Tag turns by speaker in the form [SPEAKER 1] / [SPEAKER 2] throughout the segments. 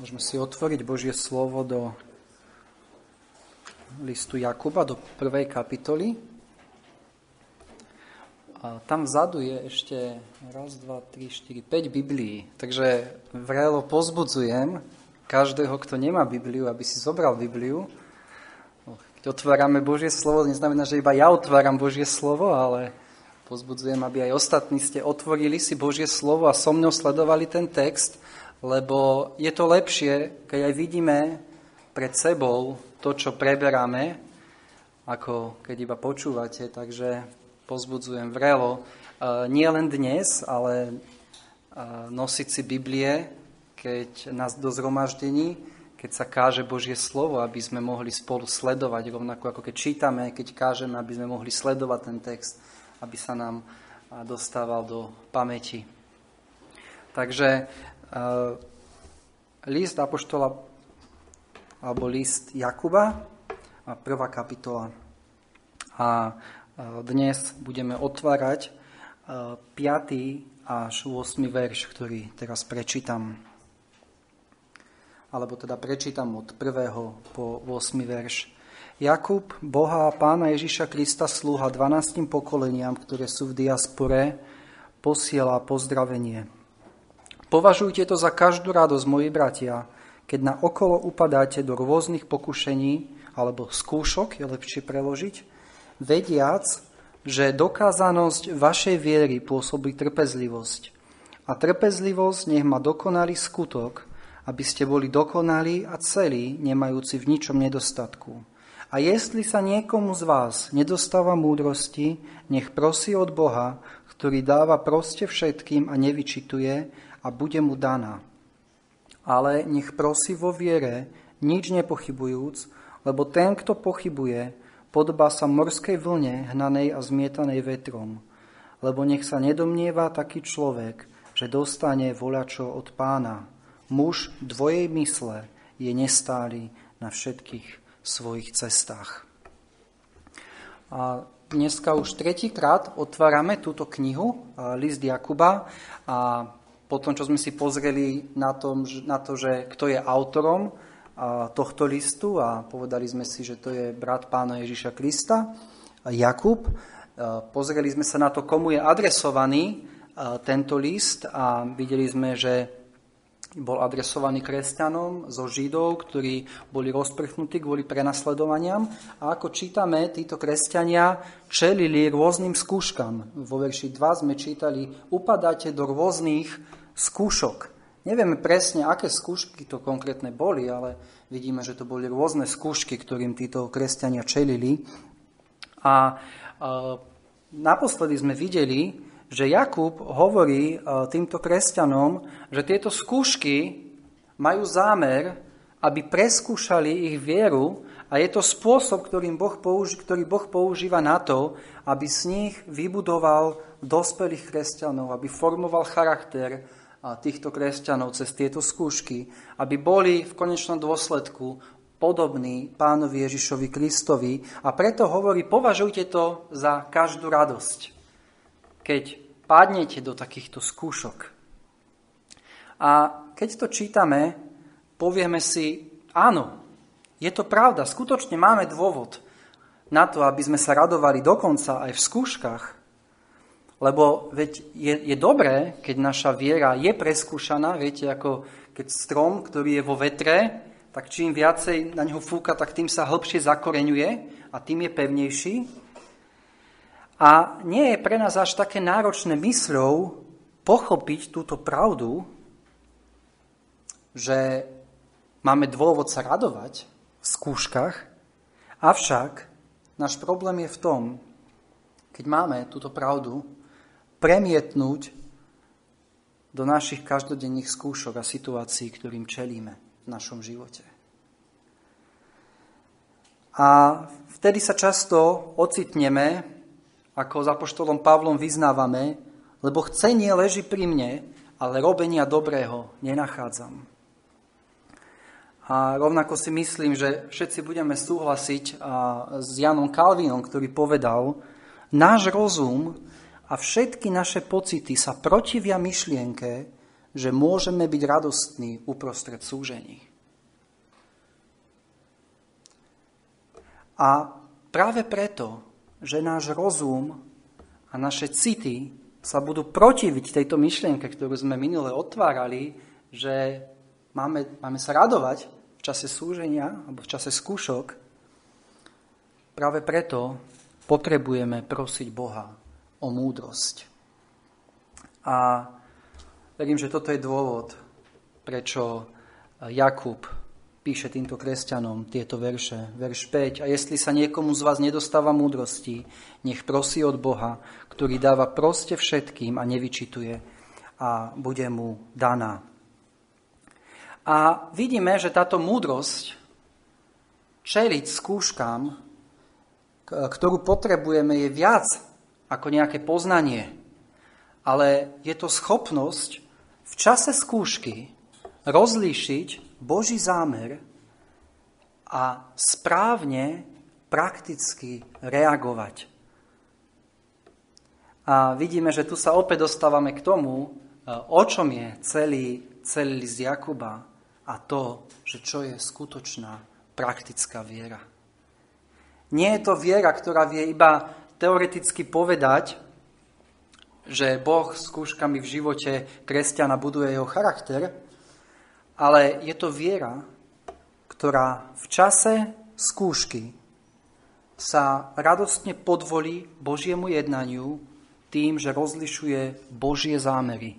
[SPEAKER 1] Môžeme si otvoriť Božie slovo do listu Jakuba, do prvej kapitoly. A tam vzadu je ešte raz, dva, tri, štyri, päť Biblií. Takže vrelo pozbudzujem každého, kto nemá Bibliu, aby si zobral Bibliu. Keď otvárame Božie slovo, neznamená, že iba ja otváram Božie slovo, ale pozbudzujem, aby aj ostatní ste otvorili si Božie slovo a so mnou sledovali ten text, lebo je to lepšie, keď aj vidíme pred sebou to, čo preberáme, ako keď iba počúvate, takže pozbudzujem vrelo. E, nie len dnes, ale e, nosiť si Biblie, keď nás do zhromaždení, keď sa káže Božie slovo, aby sme mohli spolu sledovať, rovnako ako keď čítame, keď kážeme, aby sme mohli sledovať ten text, aby sa nám e, dostával do pamäti. Takže list Apoštola alebo list Jakuba, prvá kapitola. A uh, dnes budeme otvárať 5. Uh, až 8. verš, ktorý teraz prečítam. Alebo teda prečítam od 1. po 8. verš. Jakub, Boha a Pána Ježiša Krista slúha 12 pokoleniam, ktoré sú v diaspore, posiela pozdravenie. Považujte to za každú radosť, moji bratia, keď na okolo upadáte do rôznych pokušení, alebo skúšok, je lepšie preložiť, vediac, že dokázanosť vašej viery pôsobí trpezlivosť. A trpezlivosť nech má dokonalý skutok, aby ste boli dokonalí a celí, nemajúci v ničom nedostatku. A jestli sa niekomu z vás nedostáva múdrosti, nech prosí od Boha, ktorý dáva proste všetkým a nevyčituje, a bude mu daná. Ale nech prosí vo viere, nič nepochybujúc, lebo ten, kto pochybuje, podobá sa morskej vlne hnanej a zmietanej vetrom. Lebo nech sa nedomnieva taký človek, že dostane voľačo od pána. Muž dvojej mysle je nestály na všetkých svojich cestách. A dneska už tretíkrát otvárame túto knihu, list Jakuba, a po tom, čo sme si pozreli na, tom, na to, že kto je autorom tohto listu a povedali sme si, že to je brat pána Ježiša Krista, Jakub. Pozreli sme sa na to, komu je adresovaný tento list a videli sme, že bol adresovaný kresťanom zo Židov, ktorí boli rozprchnutí kvôli prenasledovaniam. A ako čítame, títo kresťania čelili rôznym skúškam. Vo verši 2 sme čítali, upadáte do rôznych skúšok. Nevieme presne, aké skúšky to konkrétne boli, ale vidíme, že to boli rôzne skúšky, ktorým títo kresťania čelili. A, a naposledy sme videli, že Jakub hovorí týmto kresťanom, že tieto skúšky majú zámer, aby preskúšali ich vieru a je to spôsob, ktorým boh použi- ktorý Boh používa na to, aby z nich vybudoval dospelých kresťanov, aby formoval charakter, týchto kresťanov cez tieto skúšky, aby boli v konečnom dôsledku podobní pánovi Ježišovi Kristovi a preto hovorí, považujte to za každú radosť, keď padnete do takýchto skúšok. A keď to čítame, povieme si, áno, je to pravda, skutočne máme dôvod na to, aby sme sa radovali dokonca aj v skúškach, lebo veď je, je dobré, keď naša viera je preskúšaná, viete, ako keď strom, ktorý je vo vetre, tak čím viacej na neho fúka, tak tým sa hĺbšie zakoreňuje a tým je pevnejší. A nie je pre nás až také náročné mysľou pochopiť túto pravdu, že máme dôvod sa radovať v skúškach, avšak náš problém je v tom, keď máme túto pravdu, premietnúť do našich každodenných skúšok a situácií, ktorým čelíme v našom živote. A vtedy sa často ocitneme, ako za poštolom Pavlom vyznávame, lebo chcenie leží pri mne, ale robenia dobrého nenachádzam. A rovnako si myslím, že všetci budeme súhlasiť s Janom Kalvinom, ktorý povedal, náš rozum a všetky naše pocity sa protivia myšlienke, že môžeme byť radostní uprostred súžení. A práve preto, že náš rozum a naše city sa budú protiviť tejto myšlienke, ktorú sme minule otvárali, že máme, máme sa radovať v čase súženia alebo v čase skúšok, práve preto potrebujeme prosiť Boha o múdrosť. A verím, že toto je dôvod, prečo Jakub píše týmto kresťanom tieto verše. Verš 5. A jestli sa niekomu z vás nedostáva múdrosti, nech prosí od Boha, ktorý dáva proste všetkým a nevyčituje a bude mu daná. A vidíme, že táto múdrosť čeliť skúškam, ktorú potrebujeme, je viac ako nejaké poznanie. Ale je to schopnosť v čase skúšky rozlíšiť Boží zámer a správne, prakticky reagovať. A vidíme, že tu sa opäť dostávame k tomu, e, o čom je celý, celý list Jakuba a to, že čo je skutočná praktická viera. Nie je to viera, ktorá vie iba teoreticky povedať, že Boh s skúškami v živote kresťana buduje jeho charakter, ale je to viera, ktorá v čase skúšky sa radostne podvolí Božiemu jednaniu tým, že rozlišuje Božie zámery,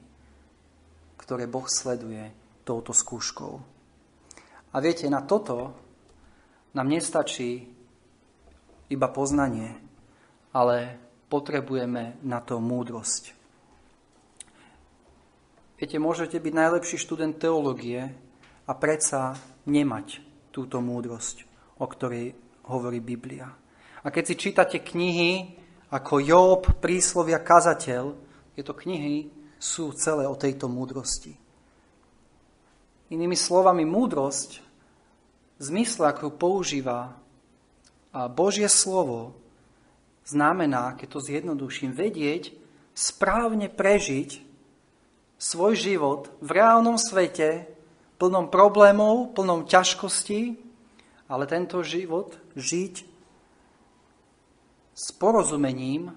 [SPEAKER 1] ktoré Boh sleduje touto skúškou. A viete, na toto nám nestačí iba poznanie, ale potrebujeme na to múdrosť. Viete, môžete byť najlepší študent teológie a predsa nemať túto múdrosť, o ktorej hovorí Biblia. A keď si čítate knihy ako Job, príslovia, kazateľ, tieto knihy sú celé o tejto múdrosti. Inými slovami, múdrosť v zmysle, ako používa Božie slovo, znamená, keď to zjednoduším, vedieť, správne prežiť svoj život v reálnom svete, plnom problémov, plnom ťažkostí, ale tento život žiť s porozumením,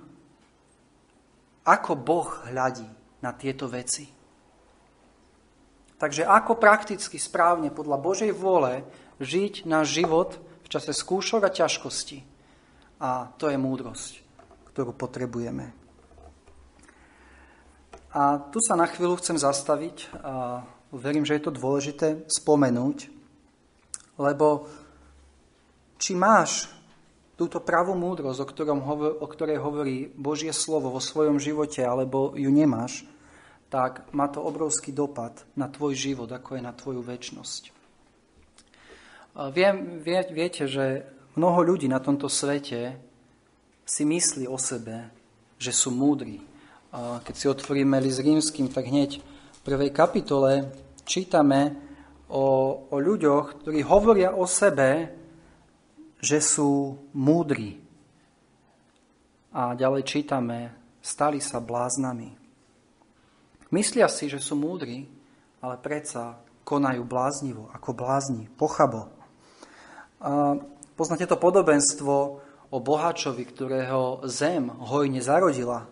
[SPEAKER 1] ako Boh hľadí na tieto veci. Takže ako prakticky správne podľa Božej vôle žiť náš život v čase skúšok a ťažkosti. A to je múdrosť, ktorú potrebujeme. A tu sa na chvíľu chcem zastaviť a verím, že je to dôležité spomenúť, lebo či máš túto pravú múdrosť, o, ktorom o ktorej hovorí Božie slovo vo svojom živote, alebo ju nemáš, tak má to obrovský dopad na tvoj život, ako je na tvoju väčnosť. Viem, vie, viete, že mnoho ľudí na tomto svete si myslí o sebe, že sú múdri, a keď si otvoríme list rímským, tak hneď v prvej kapitole čítame o, o ľuďoch, ktorí hovoria o sebe, že sú múdri. A ďalej čítame, stali sa bláznami. Myslia si, že sú múdri, ale predsa konajú bláznivo, ako blázni, pochabo. A poznáte to podobenstvo o bohačovi, ktorého zem hojne zarodila.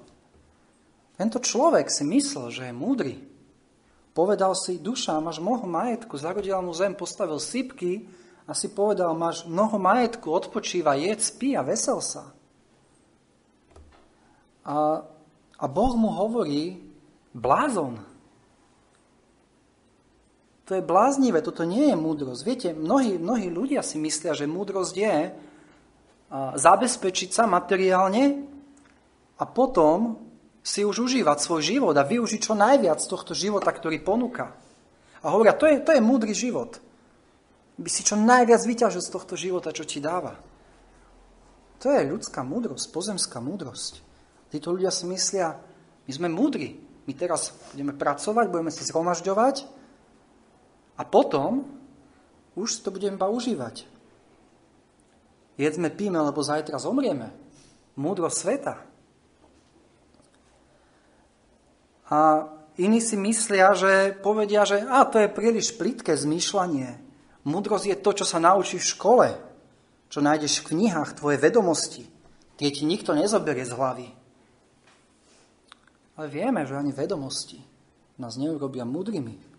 [SPEAKER 1] Tento človek si myslel, že je múdry. Povedal si, duša, máš mnoho majetku, zarodila mu zem, postavil sypky a si povedal, máš mnoho majetku, odpočíva, jedz, spí a vesel sa. A, a Boh mu hovorí, blázon. To je bláznivé, toto nie je múdrosť. Viete, mnohí, mnohí ľudia si myslia, že múdrosť je zabezpečiť sa materiálne a potom si už užívať svoj život a využiť čo najviac z tohto života, ktorý ponúka. A hovoria, to je, to je múdry život. By si čo najviac vyťažil z tohto života, čo ti dáva. To je ľudská múdrosť, pozemská múdrosť. Títo ľudia si myslia, my sme múdri. My teraz budeme pracovať, budeme si zhromažďovať a potom už to budeme iba užívať. Jedzme, píme, lebo zajtra zomrieme. Múdrosť sveta. A iní si myslia, že povedia, že a to je príliš plitké zmýšľanie. Múdrosť je to, čo sa naučí v škole, čo nájdeš v knihách, tvoje vedomosti. Tie ti nikto nezoberie z hlavy. Ale vieme, že ani vedomosti nás neurobia múdrymi.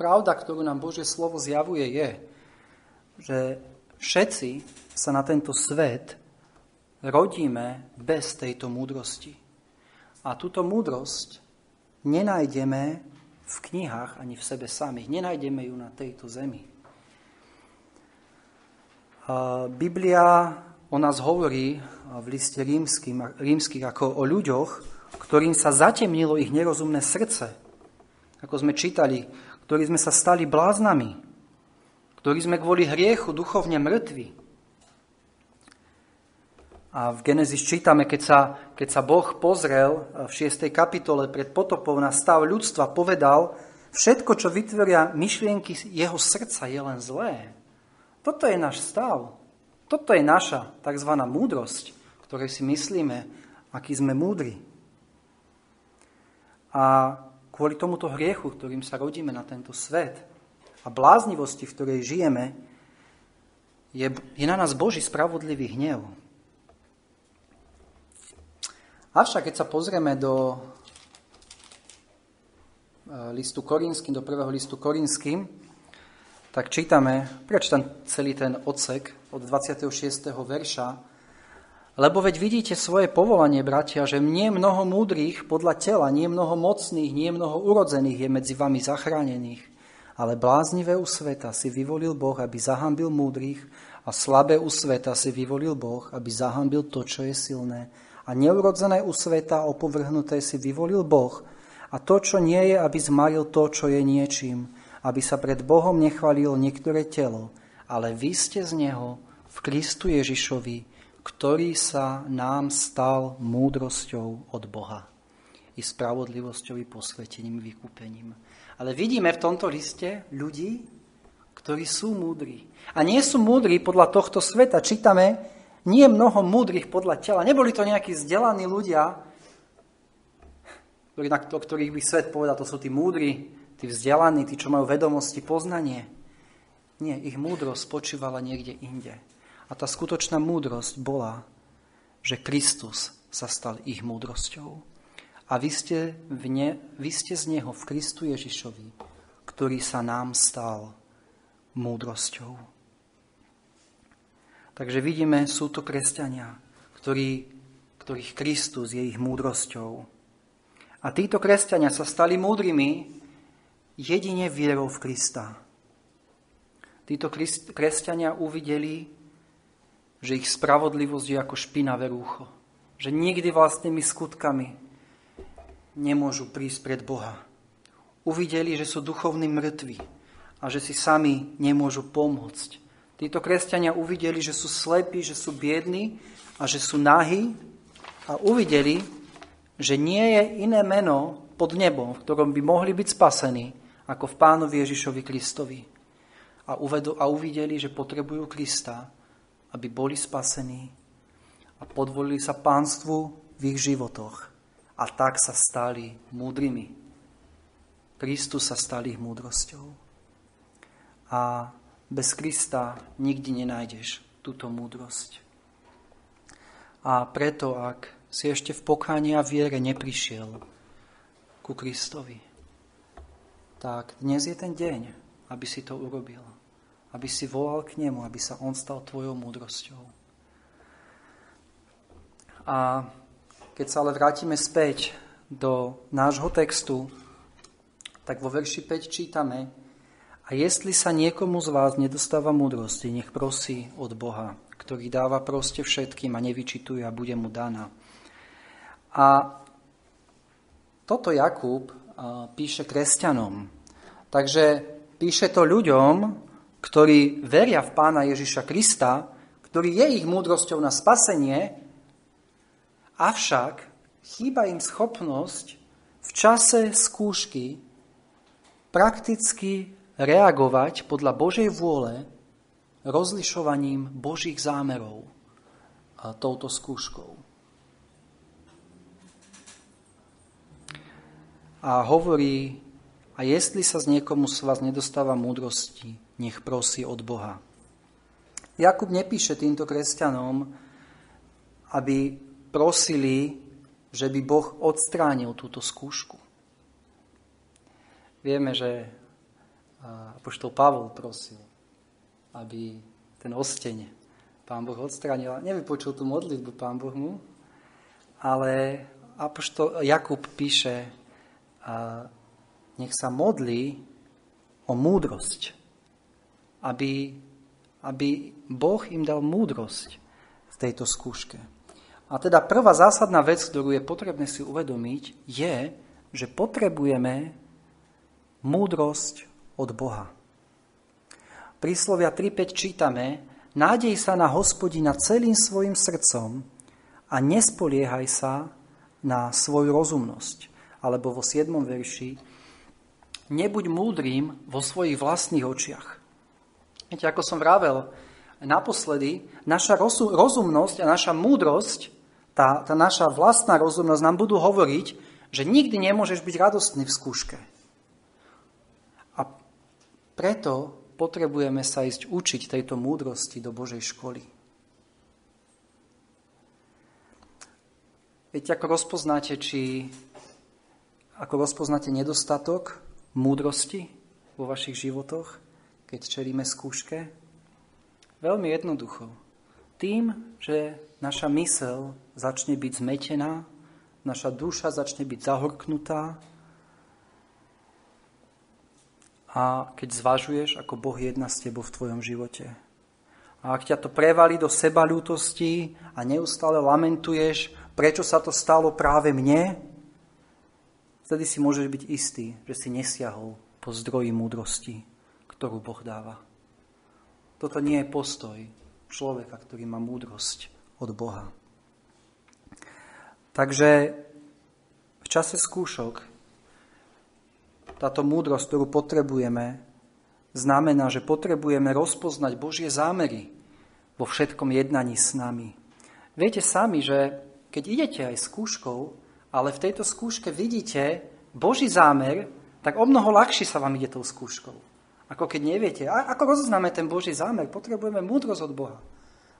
[SPEAKER 1] Pravda, ktorú nám Božie slovo zjavuje, je, že všetci sa na tento svet rodíme bez tejto múdrosti. A túto múdrosť nenájdeme v knihách ani v sebe samých. Nenájdeme ju na tejto zemi. Biblia o nás hovorí v liste rímským, rímskych ako o ľuďoch, ktorým sa zatemnilo ich nerozumné srdce. Ako sme čítali, ktorí sme sa stali bláznami, ktorí sme kvôli hriechu duchovne mŕtvi. A v Genesis čítame, keď sa, keď sa Boh pozrel v 6. kapitole pred potopou na stav ľudstva, povedal, všetko, čo vytvoria myšlienky jeho srdca, je len zlé. Toto je náš stav. Toto je naša tzv. múdrosť, ktorej si myslíme, aký sme múdri. A kvôli tomuto hriechu, ktorým sa rodíme na tento svet a bláznivosti, v ktorej žijeme, je, je na nás Boží spravodlivý hnev. Avšak, keď sa pozrieme do e, listu Korinským, do prvého listu Korinským, tak čítame, prečítam celý ten odsek od 26. verša, lebo veď vidíte svoje povolanie, bratia, že nie mnoho múdrych podľa tela, nie mnoho mocných, nie mnoho urodzených je medzi vami zachránených. Ale bláznivé u sveta si vyvolil Boh, aby zahambil múdrych a slabé u sveta si vyvolil Boh, aby zahambil to, čo je silné. A neurodzené u sveta opovrhnuté si vyvolil Boh a to, čo nie je, aby zmaril to, čo je niečím, aby sa pred Bohom nechvalilo niektoré telo, ale vy ste z Neho v Kristu Ježišovi, ktorý sa nám stal múdrosťou od Boha i spravodlivosťou i posvetením, vykúpením. Ale vidíme v tomto liste ľudí, ktorí sú múdri. A nie sú múdri podľa tohto sveta. Čítame, nie mnoho múdrych podľa tela. Neboli to nejakí vzdelaní ľudia, o ktorých by svet povedal, to sú tí múdri, tí vzdelaní, tí, čo majú vedomosti, poznanie. Nie, ich múdrosť spočívala niekde inde. A tá skutočná múdrosť bola, že Kristus sa stal ich múdrosťou. A vy ste, v ne, vy ste z Neho v Kristu Ježišovi, ktorý sa nám stal múdrosťou. Takže vidíme, sú to kresťania, ktorí, ktorých Kristus je ich múdrosťou. A títo kresťania sa stali múdrymi jedine vierou v Krista. Títo kresťania uvideli že ich spravodlivosť je ako špinavé rúcho. Že nikdy vlastnými skutkami nemôžu prísť pred Boha. Uvideli, že sú duchovní mŕtvi a že si sami nemôžu pomôcť. Títo kresťania uvideli, že sú slepí, že sú biední a že sú nahí a uvideli, že nie je iné meno pod nebom, v ktorom by mohli byť spasení, ako v pánovi Ježišovi Kristovi. A, uvedu, a uvideli, že potrebujú Krista aby boli spasení a podvolili sa pánstvu v ich životoch. A tak sa stali múdrymi. Kristus sa stal ich múdrosťou. A bez Krista nikdy nenájdeš túto múdrosť. A preto, ak si ešte v pokáni a viere neprišiel ku Kristovi, tak dnes je ten deň, aby si to urobil aby si volal k nemu, aby sa on stal tvojou múdrosťou. A keď sa ale vrátime späť do nášho textu, tak vo verši 5 čítame, a jestli sa niekomu z vás nedostáva múdrosti, nech prosí od Boha, ktorý dáva proste všetkým a nevyčituje a bude mu daná. A toto Jakub píše kresťanom. Takže píše to ľuďom, ktorí veria v pána Ježiša Krista, ktorý je ich múdrosťou na spasenie, avšak chýba im schopnosť v čase skúšky prakticky reagovať podľa Božej vôle rozlišovaním Božích zámerov a touto skúškou. a hovorí, a jestli sa z niekomu z vás nedostáva múdrosti, nech prosí od Boha. Jakub nepíše týmto kresťanom, aby prosili, že by Boh odstránil túto skúšku. Vieme, že apoštol Pavol prosil, aby ten osteň pán Boh odstránil. Nevypočul tú modlitbu pán Boh mu, ale apoštol Jakub píše, nech sa modlí o múdrosť, aby, aby Boh im dal múdrosť v tejto skúške. A teda prvá zásadná vec, ktorú je potrebné si uvedomiť, je, že potrebujeme múdrosť od Boha. Príslovia 3.5 čítame, nádej sa na hospodina celým svojim srdcom a nespoliehaj sa na svoju rozumnosť. Alebo vo 7. verši, nebuď múdrým vo svojich vlastných očiach. Viete, ako som vravel naposledy, naša rozumnosť a naša múdrosť, tá, tá naša vlastná rozumnosť nám budú hovoriť, že nikdy nemôžeš byť radostný v skúške. Preto potrebujeme sa ísť učiť tejto múdrosti do Božej školy. Viete, ako rozpoznáte, či ako rozpoznáte nedostatok múdrosti vo vašich životoch, keď čelíme skúške? Veľmi jednoducho. Tým, že naša mysel začne byť zmetená, naša duša začne byť zahorknutá, a keď zvažuješ, ako Boh jedná s tebou v tvojom živote. A ak ťa to prevalí do seba ľútosti a neustále lamentuješ, prečo sa to stalo práve mne, vtedy si môžeš byť istý, že si nesiahol po zdroji múdrosti, ktorú Boh dáva. Toto nie je postoj človeka, ktorý má múdrosť od Boha. Takže v čase skúšok táto múdrosť, ktorú potrebujeme, znamená, že potrebujeme rozpoznať Božie zámery vo všetkom jednaní s nami. Viete sami, že keď idete aj skúškou, ale v tejto skúške vidíte Boží zámer, tak o mnoho ľahšie sa vám ide tou skúškou. Ako keď neviete. A ako rozoznáme ten Boží zámer? Potrebujeme múdrosť od Boha,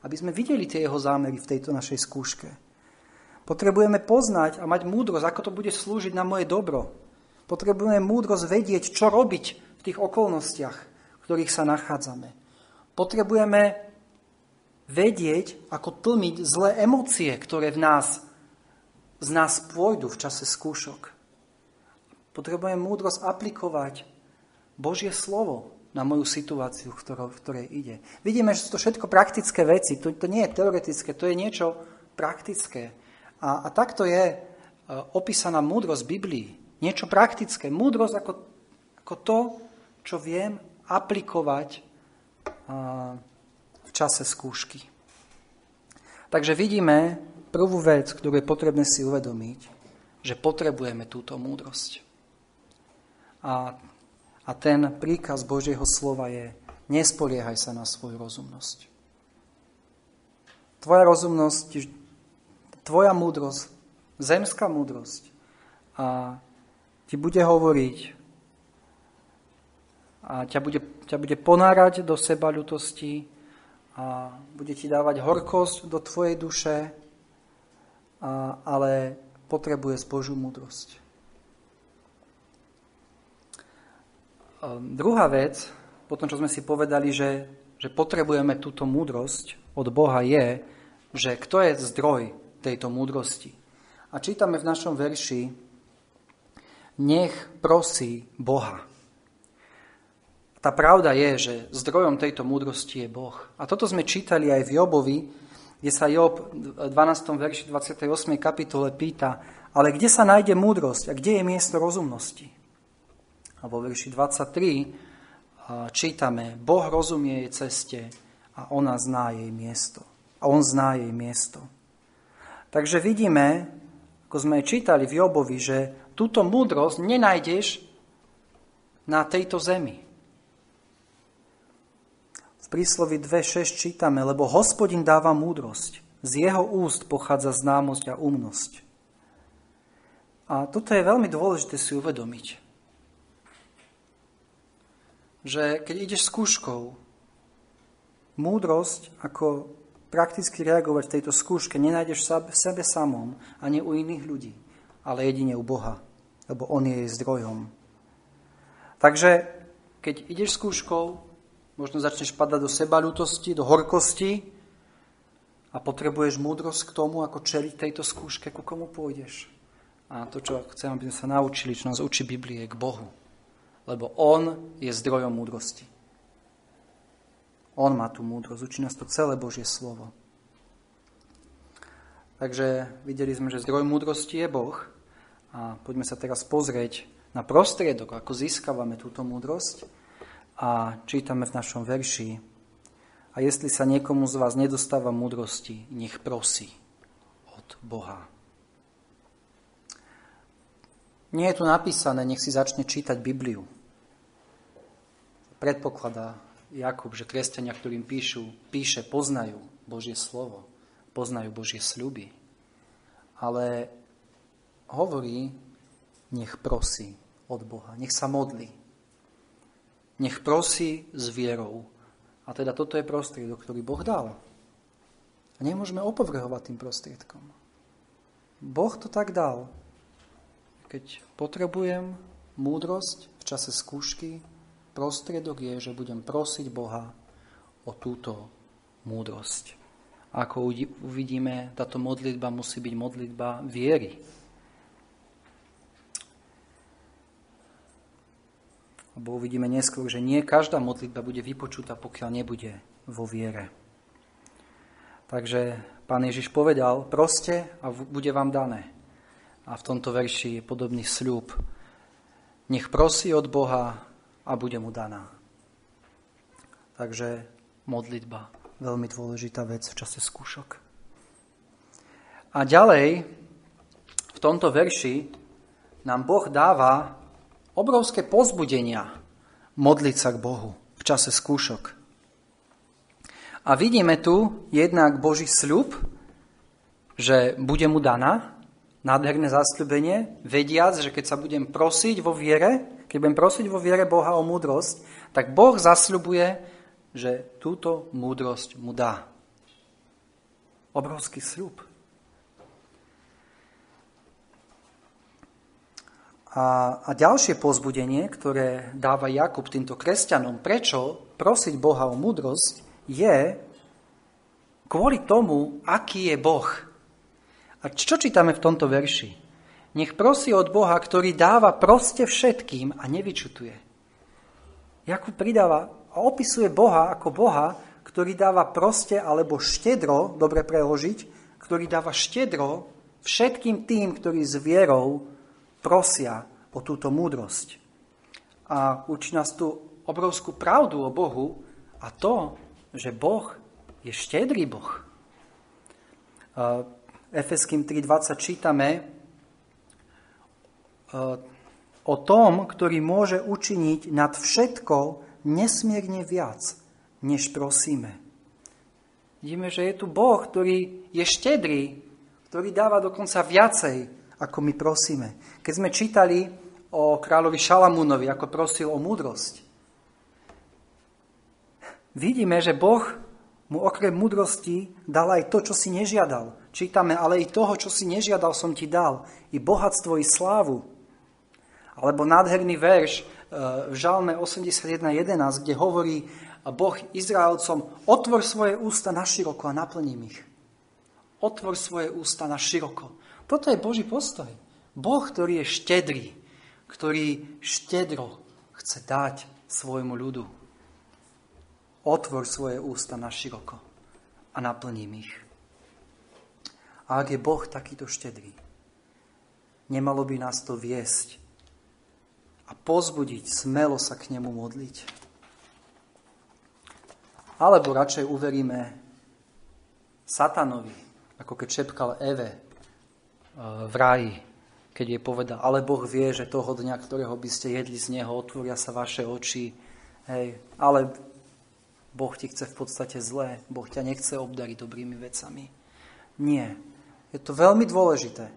[SPEAKER 1] aby sme videli tie jeho zámery v tejto našej skúške. Potrebujeme poznať a mať múdrosť, ako to bude slúžiť na moje dobro. Potrebujeme múdrosť vedieť, čo robiť v tých okolnostiach, v ktorých sa nachádzame. Potrebujeme vedieť, ako tlmiť zlé emócie, ktoré v nás, z nás pôjdu v čase skúšok. Potrebujeme múdrosť aplikovať Božie slovo na moju situáciu, v, ktorej ide. Vidíme, že sú to všetko praktické veci. To, to nie je teoretické, to je niečo praktické. A, a takto je uh, opísaná múdrosť Biblii. Niečo praktické. Múdrosť ako, ako to, čo viem aplikovať v čase skúšky. Takže vidíme prvú vec, ktorú je potrebné si uvedomiť, že potrebujeme túto múdrosť. A, a ten príkaz Božieho slova je nespoliehaj sa na svoju rozumnosť. Tvoja rozumnosť, tvoja múdrosť, zemská múdrosť a ti bude hovoriť a ťa bude, ťa bude ponárať do seba ľutosti a bude ti dávať horkosť do tvojej duše, a, ale potrebuje Božú múdrosť. Druhá vec, potom čo sme si povedali, že, že potrebujeme túto múdrosť od Boha, je, že kto je zdroj tejto múdrosti. A čítame v našom verši, nech prosí Boha. Tá pravda je, že zdrojom tejto múdrosti je Boh. A toto sme čítali aj v Jobovi, kde sa Job v 12. verši 28. kapitole pýta, ale kde sa nájde múdrosť a kde je miesto rozumnosti? A vo verši 23 čítame, Boh rozumie jej ceste a ona zná jej miesto. A on zná jej miesto. Takže vidíme, ako sme čítali v Jobovi, že túto múdrosť nenájdeš na tejto zemi. V príslovi 2.6 čítame, lebo hospodin dáva múdrosť, z jeho úst pochádza známosť a umnosť. A toto je veľmi dôležité si uvedomiť. Že keď ideš s kúškou, múdrosť, ako prakticky reagovať v tejto skúške, nenájdeš v sebe samom, ani u iných ľudí, ale jedine u Boha, lebo On je jej zdrojom. Takže, keď ideš s kúškou, možno začneš padať do seba ľútosti, do horkosti a potrebuješ múdrosť k tomu, ako čeliť tejto skúške, ku komu pôjdeš. A to, čo chcem, aby sme sa naučili, čo nás učí Biblie, k Bohu. Lebo On je zdrojom múdrosti. On má tú múdrosť, učí nás to celé Božie slovo. Takže videli sme, že zdroj múdrosti je Boh a poďme sa teraz pozrieť na prostriedok, ako získavame túto múdrosť a čítame v našom verši a jestli sa niekomu z vás nedostáva múdrosti, nech prosí od Boha. Nie je tu napísané, nech si začne čítať Bibliu. Predpokladá Jakub, že kresťania, ktorým píšu, píše, poznajú Božie slovo, poznajú Božie sľuby. Ale hovorí, nech prosí od Boha, nech sa modlí. Nech prosí s vierou. A teda toto je prostriedok, ktorý Boh dal. A nemôžeme opovrhovať tým prostriedkom. Boh to tak dal. Keď potrebujem múdrosť v čase skúšky, prostriedok je, že budem prosiť Boha o túto múdrosť. Ako uvidíme, táto modlitba musí byť modlitba viery. Lebo uvidíme neskôr, že nie každá modlitba bude vypočutá, pokiaľ nebude vo viere. Takže pán Ježiš povedal, proste a bude vám dané. A v tomto verši je podobný sľub. Nech prosí od Boha a bude mu daná. Takže modlitba, veľmi dôležitá vec v čase skúšok. A ďalej, v tomto verši nám Boh dáva obrovské pozbudenia modliť sa k Bohu v čase skúšok. A vidíme tu jednak Boží sľub, že bude mu daná, nádherné zasľubenie, vediac, že keď sa budem prosiť vo viere, keď budem prosiť vo viere Boha o múdrosť, tak Boh zasľubuje, že túto múdrosť mu dá. Obrovský sľub. A, a ďalšie pozbudenie, ktoré dáva Jakub týmto kresťanom, prečo prosiť Boha o múdrosť, je kvôli tomu, aký je Boh. A čo čítame v tomto verši? Nech prosí od Boha, ktorý dáva proste všetkým a nevyčutuje. Jakub pridáva a opisuje Boha ako Boha, ktorý dáva proste alebo štedro, dobre preložiť, ktorý dáva štedro všetkým tým, ktorí s vierou prosia o túto múdrosť. A učí nás tu obrovskú pravdu o Bohu a to, že Boh je štedrý Boh. Efeským 3.20 čítame e, o tom, ktorý môže učiniť nad všetko nesmierne viac, než prosíme. Vidíme, že je tu Boh, ktorý je štedrý, ktorý dáva dokonca viacej, ako my prosíme. Keď sme čítali o kráľovi Šalamúnovi, ako prosil o múdrosť, vidíme, že Boh mu okrem múdrosti dal aj to, čo si nežiadal. Čítame, ale i toho, čo si nežiadal, som ti dal. I bohatstvo, i slávu. Alebo nádherný verš e, v Žalme 81.11, kde hovorí Boh Izraelcom, otvor svoje ústa na široko a naplním ich. Otvor svoje ústa na široko. Toto je Boží postoj. Boh, ktorý je štedrý, ktorý štedro chce dať svojmu ľudu. Otvor svoje ústa na široko a naplním ich. A ak je Boh takýto štedrý, nemalo by nás to viesť a pozbudiť, smelo sa k nemu modliť. Alebo radšej uveríme satanovi, ako keď šepkal Eve eh, v ráji, keď jej povedal, ale Boh vie, že toho dňa, ktorého by ste jedli z neho, otvoria sa vaše oči. Hej, ale Boh ti chce v podstate zlé. Boh ťa nechce obdariť dobrými vecami. Nie. Je to veľmi dôležité.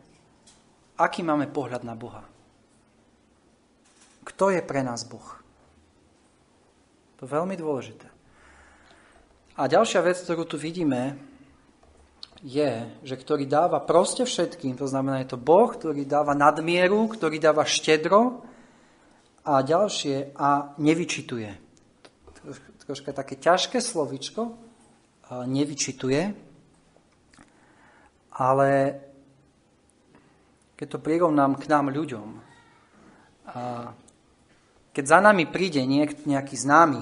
[SPEAKER 1] aký máme pohľad na Boha. Kto je pre nás Boh? To je veľmi dôležité. A ďalšia vec, ktorú tu vidíme, je, že ktorý dáva proste všetkým, to znamená, je to Boh, ktorý dáva nadmieru, ktorý dáva štedro a ďalšie a nevyčituje. Troška, také ťažké slovičko, nevyčituje, ale keď to prirovnám k nám ľuďom, keď za nami príde nejaký známy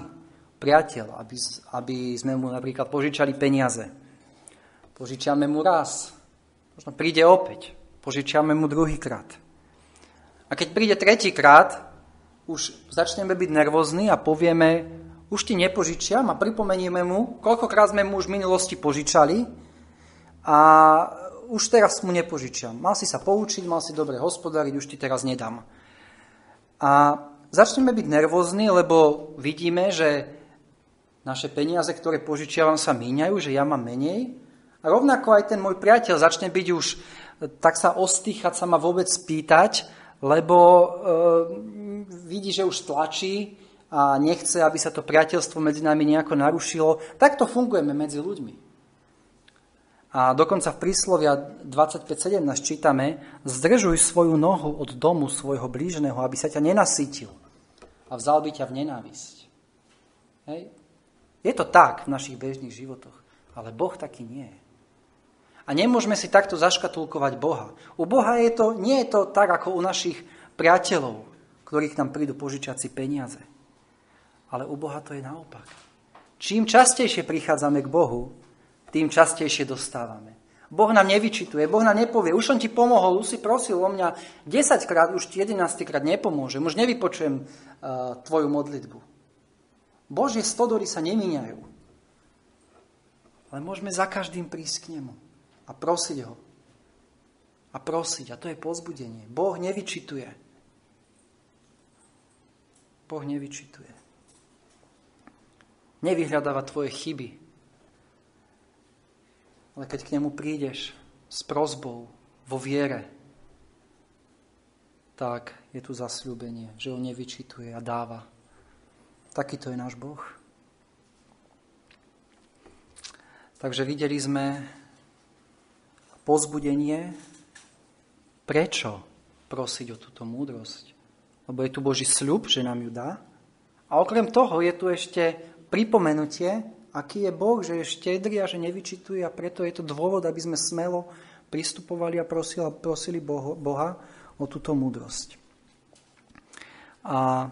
[SPEAKER 1] priateľ, aby, aby sme mu napríklad požičali peniaze, Požičiame mu raz. Možno príde opäť. Požičiame mu druhýkrát. A keď príde tretíkrát, už začneme byť nervózni a povieme, už ti nepožičiam a pripomenieme mu, koľkokrát sme mu už v minulosti požičali a už teraz mu nepožičiam. Mal si sa poučiť, mal si dobre hospodariť, už ti teraz nedám. A začneme byť nervózni, lebo vidíme, že naše peniaze, ktoré požičiavam, sa míňajú, že ja mám menej a rovnako aj ten môj priateľ začne byť už, tak sa ostýchať sa ma vôbec spýtať, lebo e, vidí, že už tlačí a nechce, aby sa to priateľstvo medzi nami nejako narušilo. Takto fungujeme medzi ľuďmi. A dokonca v príslovia 25.17 čítame Zdržuj svoju nohu od domu svojho blížneho, aby sa ťa nenasytil a vzal by ťa v nenávisť. Hej. Je to tak v našich bežných životoch, ale Boh taký nie je. A nemôžeme si takto zaškatulkovať Boha. U Boha je to, nie je to tak, ako u našich priateľov, ktorí k nám prídu požičať si peniaze. Ale u Boha to je naopak. Čím častejšie prichádzame k Bohu, tým častejšie dostávame. Boh nám nevyčituje, Boh nám nepovie, už som ti pomohol, už si prosil o mňa 10 krát, už ti 11 krát nepomôžem, už nevypočujem uh, tvoju modlitbu. Božie stodory sa nemíňajú. Ale môžeme za každým prísť k nemu a prosiť ho. A prosiť. A to je pozbudenie. Boh nevyčituje. Boh nevyčituje. Nevyhľadáva tvoje chyby. Ale keď k nemu prídeš s prozbou, vo viere, tak je tu zasľúbenie, že ho nevyčituje a dáva. Takýto je náš Boh. Takže videli sme pozbudenie, prečo prosiť o túto múdrosť. Lebo je tu Boží sľub, že nám ju dá. A okrem toho je tu ešte pripomenutie, aký je Boh, že je štedrý a že nevyčituje a preto je to dôvod, aby sme smelo pristupovali a prosili, prosili Boha o túto múdrosť. A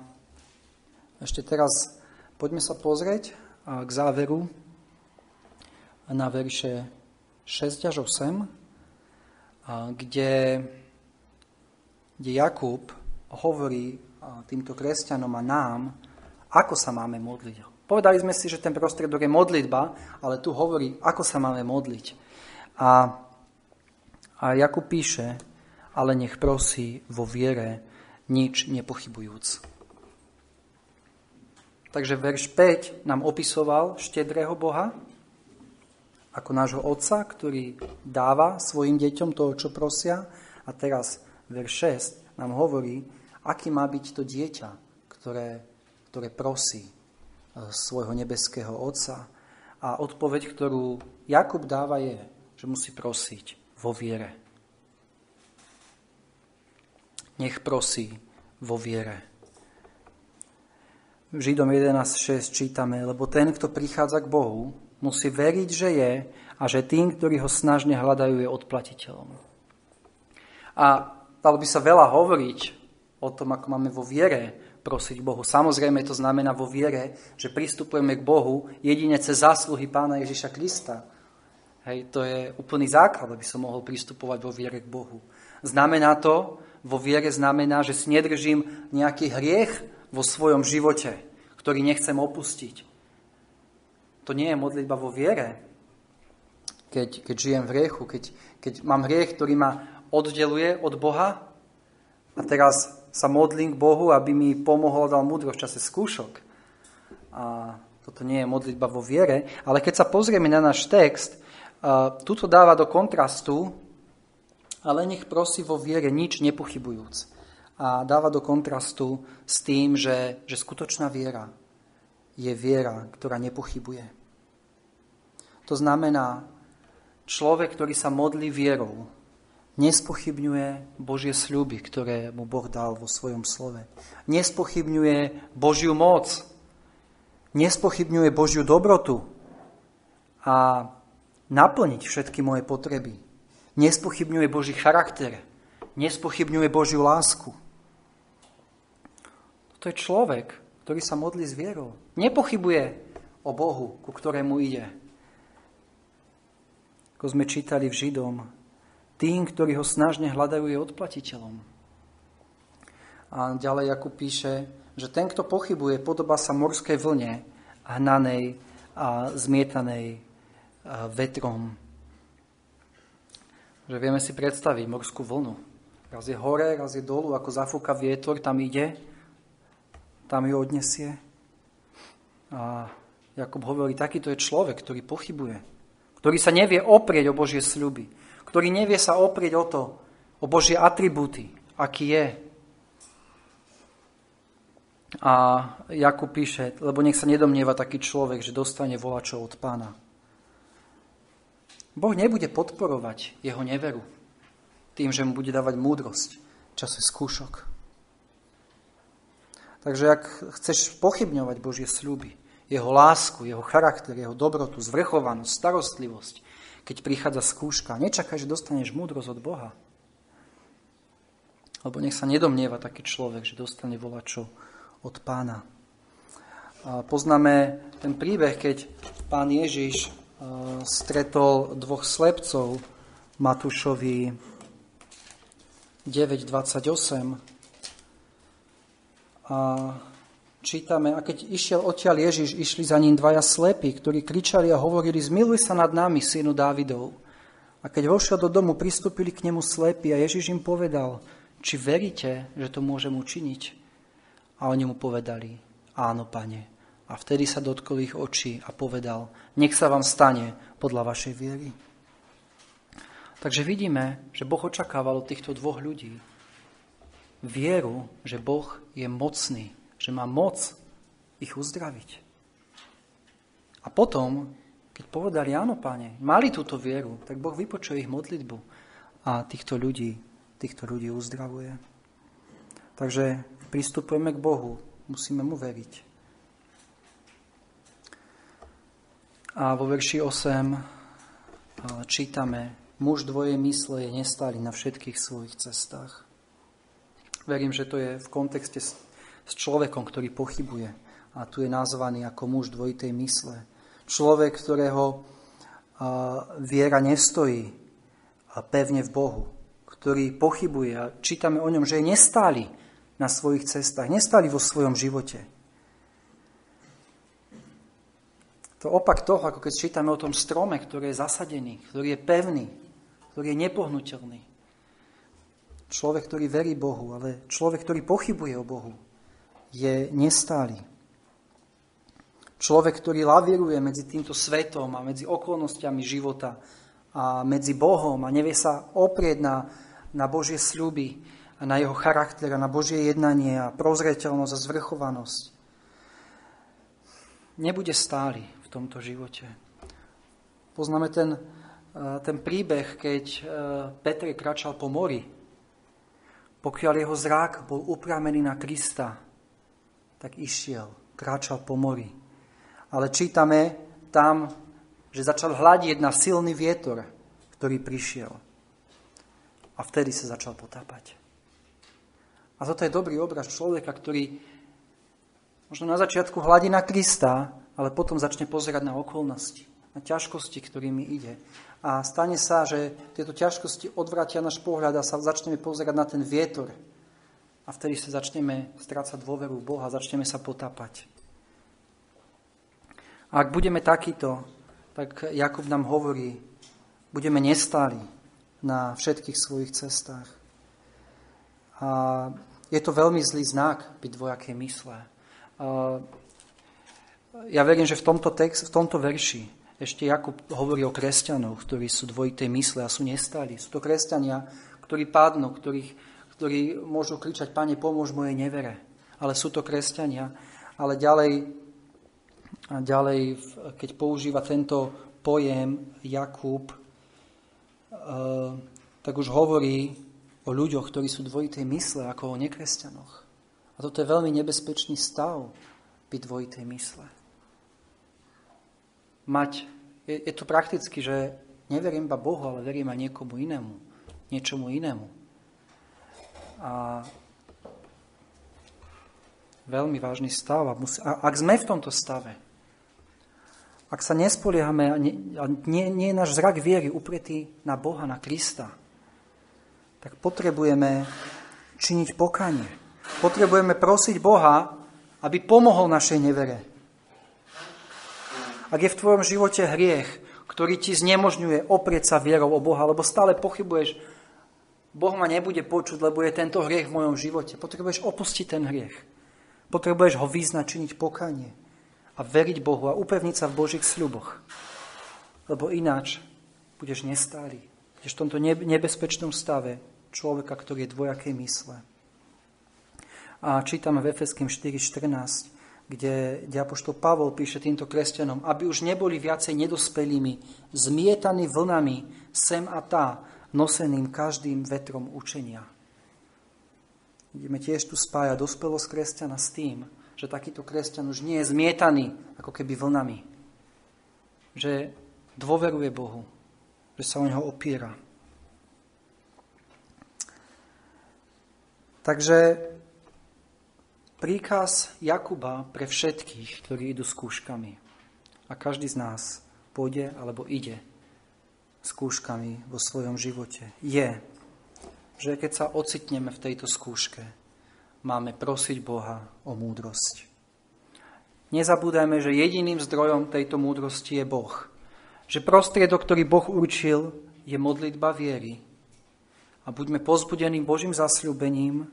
[SPEAKER 1] ešte teraz poďme sa pozrieť k záveru na verše 6 až 8 kde, kde Jakub hovorí týmto kresťanom a nám, ako sa máme modliť. Povedali sme si, že ten prostriedok je modlitba, ale tu hovorí, ako sa máme modliť. A, a Jakub píše, ale nech prosí vo viere, nič nepochybujúc. Takže verš 5 nám opisoval štedrého Boha, ako nášho otca, ktorý dáva svojim deťom toho, čo prosia. A teraz verš 6 nám hovorí, aký má byť to dieťa, ktoré, ktoré prosí svojho nebeského otca. A odpoveď, ktorú Jakub dáva, je, že musí prosiť vo viere. Nech prosí vo viere. V Židom 11.6 čítame, lebo ten, kto prichádza k Bohu, musí veriť, že je a že tým, ktorí ho snažne hľadajú, je odplatiteľom. A dalo by sa veľa hovoriť o tom, ako máme vo viere prosiť Bohu. Samozrejme to znamená vo viere, že pristupujeme k Bohu jedine cez zásluhy Pána Ježiša Krista. Hej, to je úplný základ, aby som mohol pristupovať vo viere k Bohu. Znamená to, vo viere znamená, že si nedržím nejaký hriech vo svojom živote, ktorý nechcem opustiť. To nie je modlitba vo viere, keď, keď žijem v hriechu, keď, keď mám hriech, ktorý ma oddeluje od Boha a teraz sa modlím k Bohu, aby mi pomohol dal múdro v čase skúšok. A toto nie je modlitba vo viere, ale keď sa pozrieme na náš text, tuto dáva do kontrastu ale nech prosí vo viere nič nepochybujúc. A dáva do kontrastu s tým, že, že skutočná viera je viera, ktorá nepochybuje. To znamená, človek, ktorý sa modlí vierou, nespochybňuje Božie sľuby, ktoré mu Boh dal vo svojom slove. Nespochybňuje Božiu moc. Nespochybňuje Božiu dobrotu a naplniť všetky moje potreby. Nespochybňuje Boží charakter. Nespochybňuje Božiu lásku. To je človek, ktorý sa modlí s vierou. Nepochybuje o Bohu, ku ktorému ide. Ako sme čítali v Židom, tým, ktorí ho snažne hľadajú, je odplatiteľom. A ďalej Jakub píše, že ten, kto pochybuje, podobá sa morskej vlne, hnanej a zmietanej vetrom. Že vieme si predstaviť morskú vlnu. Raz je hore, raz je dolu, ako zafúka vietor, tam ide, tam ju odnesie. A Jakub hovorí, takýto je človek, ktorý pochybuje, ktorý sa nevie oprieť o Božie sľuby, ktorý nevie sa oprieť o to, o Božie atribúty, aký je. A Jakub píše, lebo nech sa nedomnieva taký človek, že dostane volačov od pána. Boh nebude podporovať jeho neveru tým, že mu bude dávať múdrosť v čase skúšok. Takže ak chceš pochybňovať Božie sľuby, jeho lásku, jeho charakter, jeho dobrotu, zvrchovanosť, starostlivosť, keď prichádza skúška. Nečakaj, že dostaneš múdrosť od Boha. Lebo nech sa nedomnieva taký človek, že dostane volačo od pána. Poznáme ten príbeh, keď pán Ježiš stretol dvoch slepcov Matúšovi 9.28 a čítame, a keď išiel odtiaľ Ježiš, išli za ním dvaja slepí, ktorí kričali a hovorili, zmiluj sa nad nami, synu Dávidov. A keď vošiel do domu, pristúpili k nemu slepí a Ježiš im povedal, či veríte, že to môžem učiniť? A oni mu povedali, áno, pane. A vtedy sa dotkol ich očí a povedal, nech sa vám stane podľa vašej viery. Takže vidíme, že Boh očakával od týchto dvoch ľudí vieru, že Boh je mocný, že má moc ich uzdraviť. A potom, keď povedali, áno, páne, mali túto vieru, tak Boh vypočuje ich modlitbu a týchto ľudí, týchto ľudí uzdravuje. Takže pristupujeme k Bohu, musíme mu veriť. A vo verši 8 čítame, muž dvoje mysle je nestáli na všetkých svojich cestách. Verím, že to je v kontexte s človekom, ktorý pochybuje. A tu je nazvaný ako muž dvojitej mysle. Človek, ktorého viera nestojí pevne v Bohu, ktorý pochybuje a čítame o ňom, že je nestáli na svojich cestách, nestáli vo svojom živote. To opak toho, ako keď čítame o tom strome, ktorý je zasadený, ktorý je pevný, ktorý je nepohnutelný. Človek, ktorý verí Bohu, ale človek, ktorý pochybuje o Bohu, je nestály. Človek, ktorý lavíruje medzi týmto svetom a medzi okolnostiami života a medzi Bohom a nevie sa oprieť na, na Božie sľuby a na jeho charakter a na Božie jednanie a prozreteľnosť a zvrchovanosť, nebude stály v tomto živote. Poznáme ten, eh, ten príbeh, keď eh, Petr kračal po mori. Pokiaľ jeho zrak bol upramený na Krista, tak išiel, kráčal po mori. Ale čítame tam, že začal hľadiť na silný vietor, ktorý prišiel. A vtedy sa začal potápať. A toto je dobrý obraz človeka, ktorý možno na začiatku hľadí na Krista, ale potom začne pozerať na okolnosti, na ťažkosti, ktorými ide. A stane sa, že tieto ťažkosti odvrátia náš pohľad a sa začneme pozerať na ten vietor, a vtedy sa začneme strácať dôveru v Boha, začneme sa potápať. A ak budeme takýto, tak Jakub nám hovorí, budeme nestáli na všetkých svojich cestách. A je to veľmi zlý znak byť dvojakej mysle. Ja verím, že v tomto, text, v tomto verši Ešte Jakub hovorí o kresťanoch, ktorí sú dvojité mysle a sú nestáli. Sú to kresťania, ktorí padnú, ktorých, ktorí môžu kričať, Pane, pomôž mojej nevere. Ale sú to kresťania. Ale ďalej, ďalej keď používa tento pojem Jakub, eh, tak už hovorí o ľuďoch, ktorí sú dvojitej mysle, ako o nekresťanoch. A toto je veľmi nebezpečný stav byť dvojitej mysle mať, je, je to prakticky, že neverím iba Bohu, ale verím aj niekomu inému, niečomu inému. A veľmi vážny stav. A, musí, a ak sme v tomto stave, ak sa nespoliehame a nie, a nie, nie je náš zrak viery upretý na Boha, na Krista, tak potrebujeme činiť pokanie. Potrebujeme prosiť Boha, aby pomohol našej nevere. Ak je v tvojom živote hriech, ktorý ti znemožňuje oprieť sa vierou o Boha, lebo stále pochybuješ, Boh ma nebude počuť, lebo je tento hriech v mojom živote. Potrebuješ opustiť ten hriech. Potrebuješ ho vyznať, činiť pokanie a veriť Bohu a upevniť sa v Božích sľuboch. Lebo ináč budeš nestály. Budeš v tomto nebezpečnom stave človeka, ktorý je dvojakej mysle. A čítame v Efeským 4.14 kde, kde Pavol píše týmto kresťanom, aby už neboli viacej nedospelými, zmietaní vlnami sem a tá, noseným každým vetrom učenia. Ideme tiež tu spájať dospelosť kresťana s tým, že takýto kresťan už nie je zmietaný ako keby vlnami. Že dôveruje Bohu, že sa o neho opiera. Takže príkaz Jakuba pre všetkých, ktorí idú skúškami. A každý z nás pôjde alebo ide skúškami vo svojom živote. Je, že keď sa ocitneme v tejto skúške, máme prosiť Boha o múdrosť. Nezabúdajme, že jediným zdrojom tejto múdrosti je Boh. Že prostriedok, ktorý Boh určil, je modlitba viery. A buďme pozbudení Božím zasľúbením,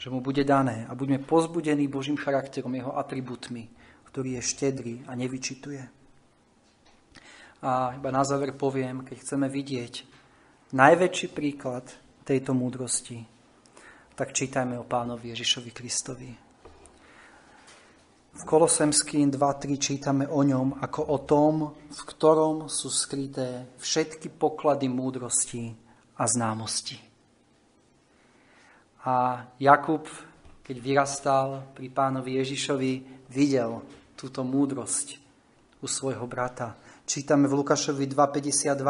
[SPEAKER 1] že mu bude dané a buďme pozbudení Božím charakterom, jeho atributmi, ktorý je štedrý a nevyčituje. A iba na záver poviem, keď chceme vidieť najväčší príklad tejto múdrosti, tak čítajme o pánovi Ježišovi Kristovi. V Kolosemským 2.3 čítame o ňom ako o tom, v ktorom sú skryté všetky poklady múdrosti a známosti. A Jakub, keď vyrastal pri pánovi Ježišovi, videl túto múdrosť u svojho brata. Čítame v Lukášovi 2.52.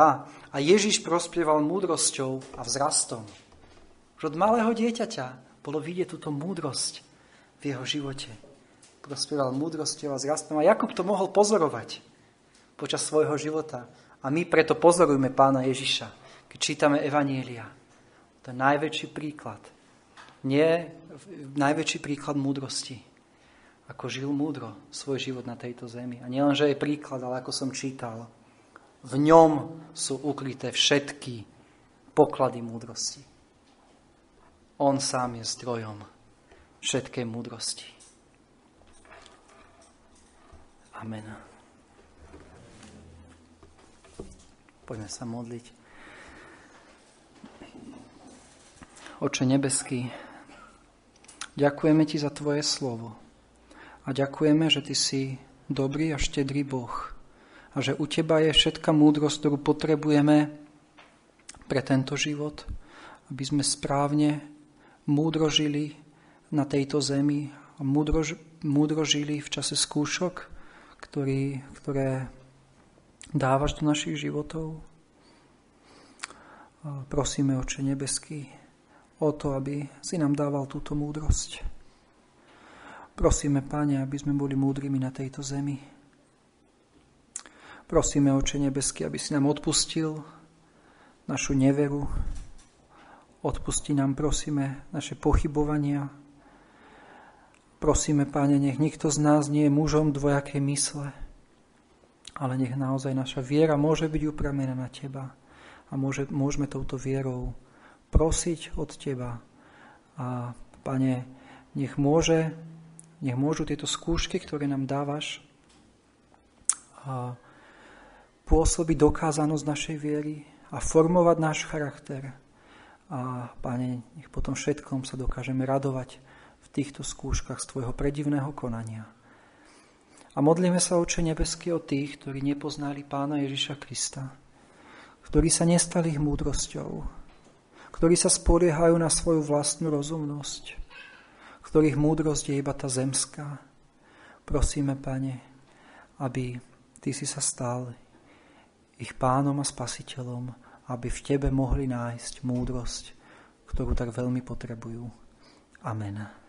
[SPEAKER 1] A Ježiš prospieval múdrosťou a vzrastom. Už od malého dieťaťa bolo vidieť túto múdrosť v jeho živote. Prospieval múdrosťou a vzrastom. A Jakub to mohol pozorovať počas svojho života. A my preto pozorujeme pána Ježiša, keď čítame Evanielia. To je najväčší príklad nie najväčší príklad múdrosti. Ako žil múdro svoj život na tejto zemi. A nielen, že je príklad, ale ako som čítal, v ňom sú ukryté všetky poklady múdrosti. On sám je zdrojom všetkej múdrosti. Amen. Poďme sa modliť. Oče nebeský, Ďakujeme Ti za Tvoje slovo. A ďakujeme, že Ty si dobrý a štedrý Boh. A že u Teba je všetka múdrosť, ktorú potrebujeme pre tento život, aby sme správne múdro žili na tejto zemi a múdro, múdro žili v čase skúšok, ktorý, ktoré dávaš do našich životov. Prosíme, Oče nebeský, o to, aby si nám dával túto múdrosť. Prosíme, Páne, aby sme boli múdrymi na tejto zemi. Prosíme, Oče nebeský, aby si nám odpustil našu neveru. Odpusti nám, prosíme, naše pochybovania. Prosíme, Páne, nech nikto z nás nie je mužom dvojakej mysle, ale nech naozaj naša viera môže byť upramená na Teba a môže, môžeme touto vierou prosiť od Teba. A Pane, nech, môže, nech môžu tieto skúšky, ktoré nám dávaš, pôsobiť dokázanosť našej viery a formovať náš charakter. A Pane, nech potom všetkom sa dokážeme radovať v týchto skúškach z Tvojho predivného konania. A modlíme sa, Oče nebeský, o tých, ktorí nepoznali Pána Ježiša Krista, ktorí sa nestali ich múdrosťou, ktorí sa spoliehajú na svoju vlastnú rozumnosť, ktorých múdrosť je iba tá zemská. Prosíme, Pane, aby Ty si sa stal ich pánom a spasiteľom, aby v Tebe mohli nájsť múdrosť, ktorú tak veľmi potrebujú. Amen.